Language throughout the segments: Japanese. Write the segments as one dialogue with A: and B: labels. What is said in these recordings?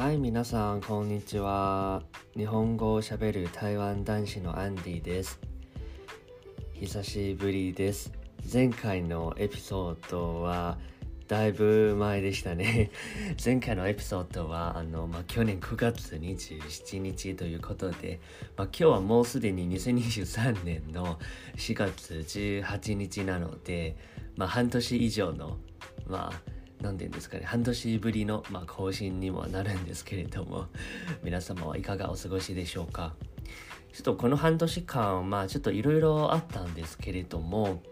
A: はい、皆さん、こんにちは。日本語を喋る台湾男子のアンディです。久しぶりです。前回のエピソードは、だいぶ前でしたね。前回のエピソードは、あの、まあ、去年9月27日ということで、まあ、今日はもうすでに2023年の4月18日なので、まあ、半年以上の、まあ、なんて言うんですかね、半年ぶりの、まあ、更新にもなるんですけれども、皆様はいかがお過ごしでしょうか。ちょっとこの半年間、まあちょっといろいろあったんですけれども、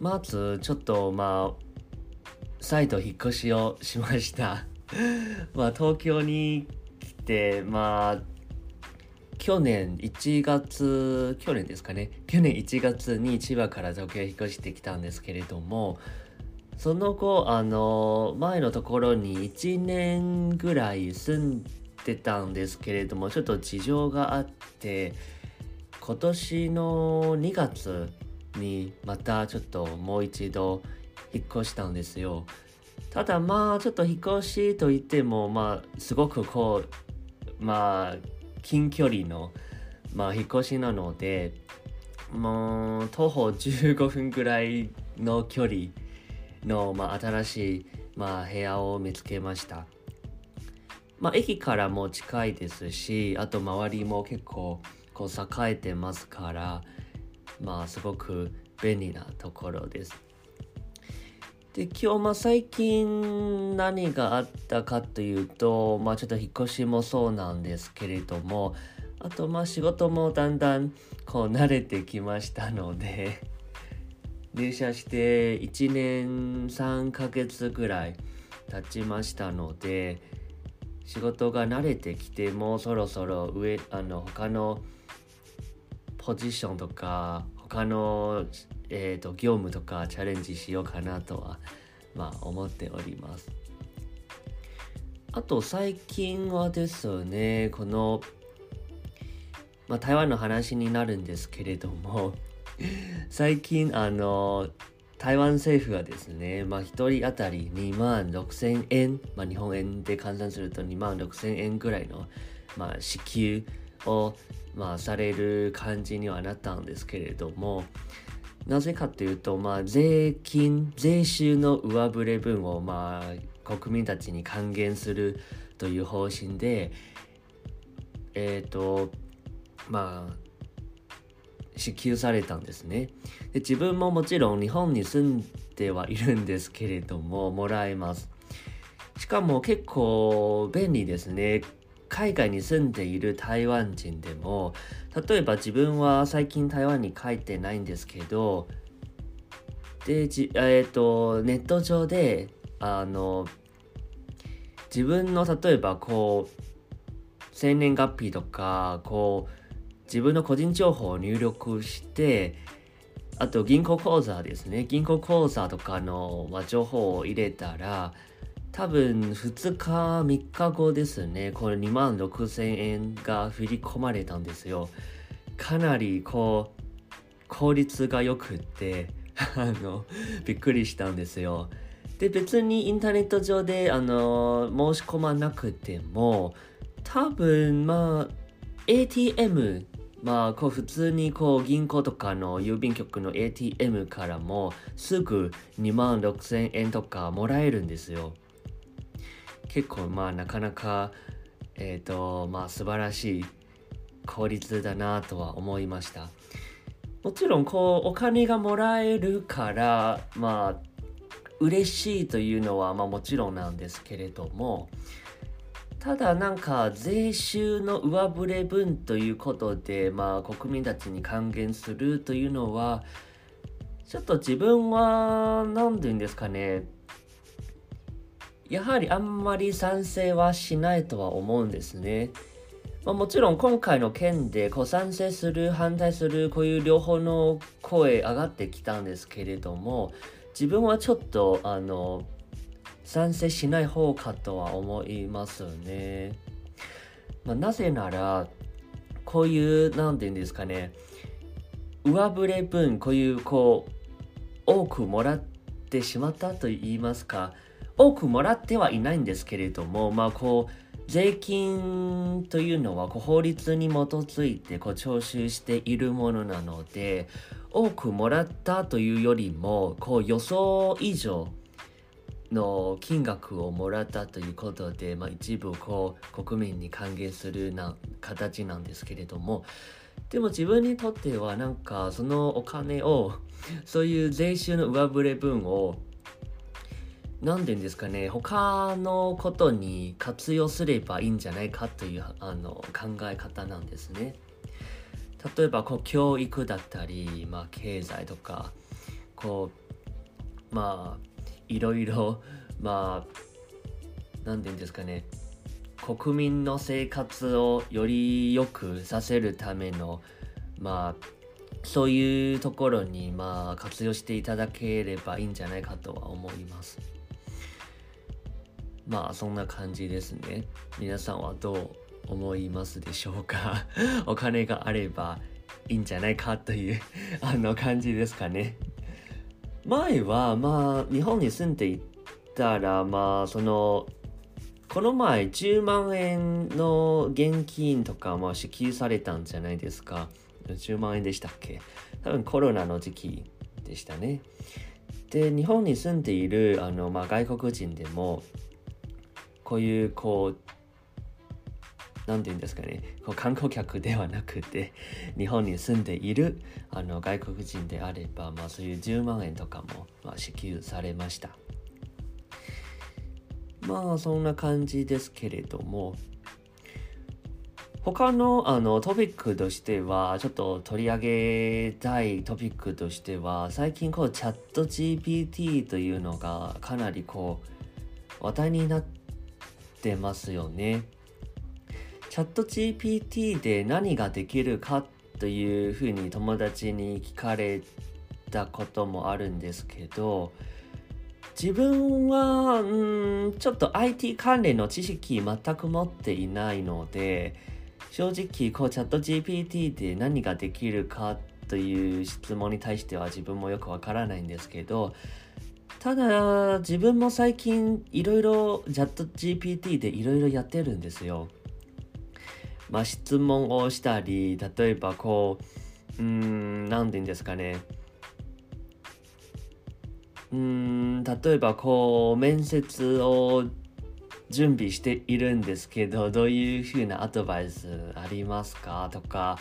A: まずちょっとまあ、再度引っ越しをしました。まあ東京に来て、まあ、去年1月、去年ですかね、去年1月に千葉から東京へ引っ越してきたんですけれども、その後、あの、前のところに1年ぐらい住んでたんですけれども、ちょっと事情があって、今年の2月にまたちょっともう一度引っ越したんですよ。ただまあちょっと引っ越しといってもまあすごくこうまあ近距離のまあ引っ越しなのでもう徒歩15分ぐらいの距離の、まあ、新しい、まあ、部屋を見つけました。まあ、駅からも近いですし、あと周りも結構こう栄えてますから、まあ、すごく便利なところです。で、今日、まあ、最近何があったかというと、まあ、ちょっと引っ越しもそうなんですけれども、あと、まあ、仕事もだんだんこう慣れてきましたので、入社して1年3ヶ月ぐらい経ちましたので仕事が慣れてきてもうそろそろ上あの他のポジションとか他の、えーと、業務とかチャレンジしようかなとは、まあ、思っております。あと最近はですねこの、まあ、台湾の話になるんですけれども最近あの台湾政府がですね、まあ、1人当たり2万6千円、まあ、日本円で換算すると2万6千円ぐらいの、まあ、支給を、まあ、される感じにはなったんですけれどもなぜかというと、まあ、税金税収の上振れ分を、まあ、国民たちに還元するという方針でえっ、ー、とまあ支給されたんですね。で自分ももちろん日本に住んではいるんですけれどももらえます。しかも結構便利ですね。海外に住んでいる台湾人でも例えば自分は最近台湾に帰ってないんですけどでじ、えーと、ネット上であの自分の例えばこう生年月日とかこう自分の個人情報を入力してあと銀行口座ですね。銀行口座とかの、情報を入れたら多分2日3日後ですね。これ2万6千円が振り込まれたんですよ。かなりこう効率が良くって あのびっくりしたんですよ。で別にインターネット上であの申し込まなくても多分まあ ATM まあこう普通にこう銀行とかの郵便局の ATM からもすぐ2万6千円とかもらえるんですよ。結構まあなかなかえっ、ー、とまあ素晴らしい効率だなとは思いました。もちろんこうお金がもらえるからまあ嬉しいというのはまあもちろんなんですけれどもただなんか税収の上振れ分ということでまあ国民たちに還元するというのはちょっと自分は何て言うんですかねやはりあんまり賛成はしないとは思うんですね。まあ、もちろん今回の件でこう賛成する反対するこういう両方の声上がってきたんですけれども自分はちょっとあの賛成しない方かとは思いますね。まあ、なぜなら、こういう、なんて言うんですかね、上振れ分、こういう、こう、多くもらってしまったと言いますか、多くもらってはいないんですけれども、まあこう、税金というのはこう法律に基づいてこう徴収しているものなので、多くもらったというよりも、こう予想以上の金額をもらったということで、まあ、一部こう国民に還元するな形なんですけれどもでも自分にとってはなんかそのお金をそういう税収の上振れ分を何て言うんですかね他のことに活用すればいいんじゃないかというあの考え方なんですね。例えばこう教育だったり、まあ、経済とかこうまあいろいろまあ何て言うんですかね国民の生活をより良くさせるためのまあそういうところにまあ活用していただければいいんじゃないかとは思います。まあそんな感じですね。皆さんはどう思いますでしょうか お金があればいいんじゃないかというあの感じですかね。前はまあ日本に住んでいたらまあそのこの前10万円の現金とかも支給されたんじゃないですか。10万円でしたっけ？多分コロナの時期でしたね。で日本に住んでいるあの、まあ、外国人でもこういうこう何て言うんですかねこう観光客ではなくて日本に住んでいるあの外国人であれば、まあ、そういう10万円とかも、まあ、支給されましたまあそんな感じですけれども他のあのトピックとしてはちょっと取り上げたいトピックとしては最近こうチャット GPT というのがかなりこう話題になってますよね。チャット GPT で何ができるかというふうに友達に聞かれたこともあるんですけど自分はうんちょっと IT 関連の知識全く持っていないので正直こうチャット GPT で何ができるかという質問に対しては自分もよくわからないんですけどただ自分も最近いろいろチャット GPT でいろいろやってるんですよ。まあ、質問をしたり例えばこううん何て言うんですかね。うん例えばこう面接を準備しているんですけどどういうふうなアドバイスありますかとか。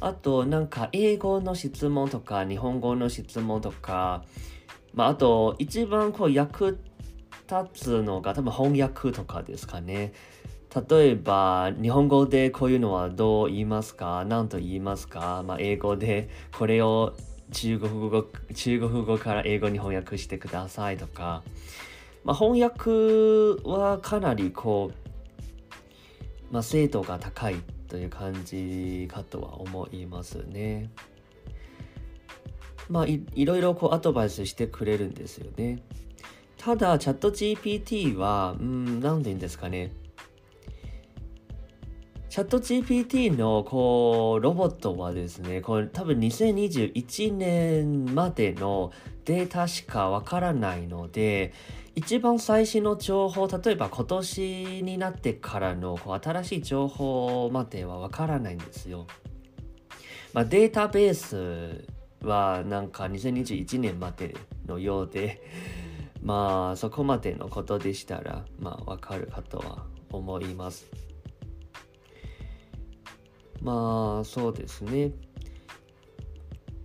A: あとなんか英語の質問とか日本語の質問とか、まあ、あと一番こう役立つのが多分翻訳とかですかね。例えば、日本語でこういうのはどう言いますか？何と言いますか？まあ、英語でこれを中国語、中国語から英語に翻訳してくださいとか、まあ、翻訳はかなりこう、まあ、精度が高いという感じかとは思いますね。まあい、いろいろこうアドバイスしてくれるんですよね。ただ、チャット GPT は、うん、何て言うんですかね。チャット GPT のこうロボットはですね、これ多分2021年までのデータしかわからないので、一番最新の情報、例えば今年になってからのこう新しい情報まではわからないんですよ。まあ、データベースはなんか2021年までのようで、まあそこまでのことでしたら、まあわかるかとは思います。まあそうですね。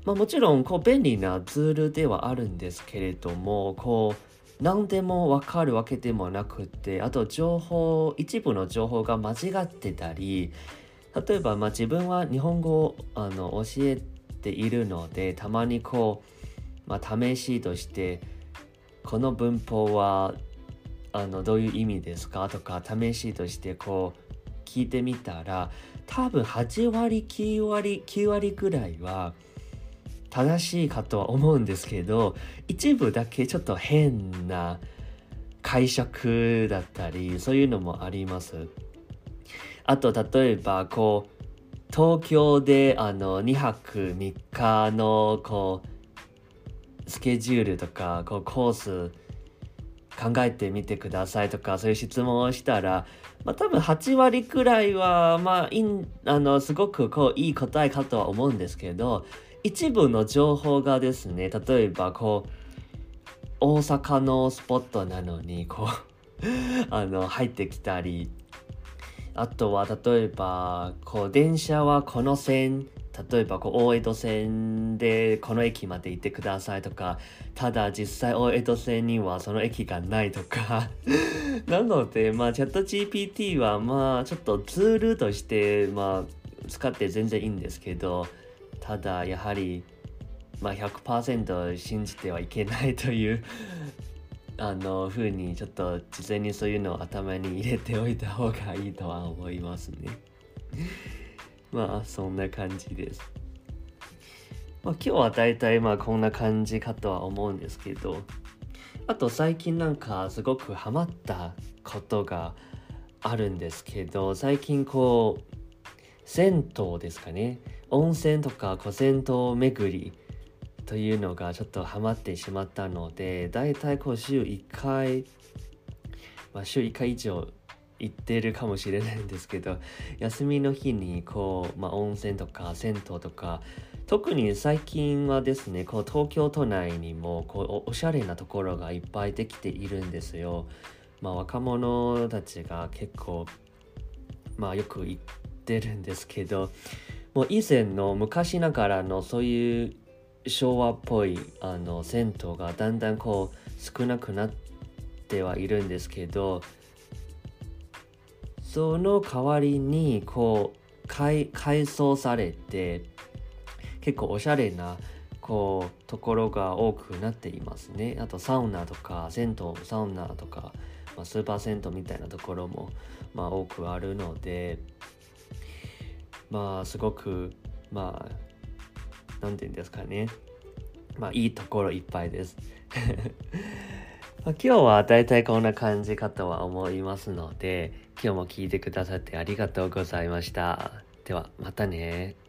A: まあもちろんこう便利なツールではあるんですけれども、こう何でもわかるわけでもなくて、あと情報、一部の情報が間違ってたり、例えばまあ自分は日本語をあの教えているので、たまにこう、まあ試しとして、この文法はあのどういう意味ですかとか試しとしてこう聞いてみたら多分8割9割9割ぐらいは正しいかとは思うんですけど一部だけちょっと変な解釈だったりそういうのもあります。あと例えばこう東京であの2泊3日のこうスケジュールとかこうコース考えてみてくださいとかそういう質問をしたら、まあ、多分8割くらいはまあいんあのすごくこういい答えかとは思うんですけど一部の情報がですね例えばこう大阪のスポットなのにこう あの入ってきたりあとは例えばこう電車はこの線例えばこう大江戸線でこの駅まで行ってくださいとかただ実際大江戸線にはその駅がないとか なのでまあチャット GPT はまあちょっとツールとしてまあ使って全然いいんですけどただやはりまあ100%信じてはいけないという あの風にちょっと事前にそういうのを頭に入れておいた方がいいとは思いますね。まあそんな感じです。まあ、今日はだいたいまあこんな感じかとは思うんですけどあと最近なんかすごくハマったことがあるんですけど最近こう銭湯ですかね温泉とか古銭湯巡りというのがちょっとハマってしまったのでだいたいこう週1回、まあ、週1回以上行ってるかもしれないんですけど 休みの日にこう、まあ、温泉とか銭湯とか特に最近はですねこう東京都内にもこうおしゃれなところがいっぱいできているんですよ。まあ、若者たちが結構、まあ、よく行ってるんですけどもう以前の昔ながらのそういう昭和っぽいあの銭湯がだんだんこう少なくなってはいるんですけどその代わりにこう改装されて結構おしゃれなこうところが多くなっていますね。あとサウナとか銭湯サウナとか、まあ、スーパー銭湯みたいなところも、まあ、多くあるのでまあすごくまあ何て言うんですかね。まあいいところいっぱいです。ま、今日は大体こんな感じかとは思いますので今日も聞いてくださってありがとうございました。ではまたね。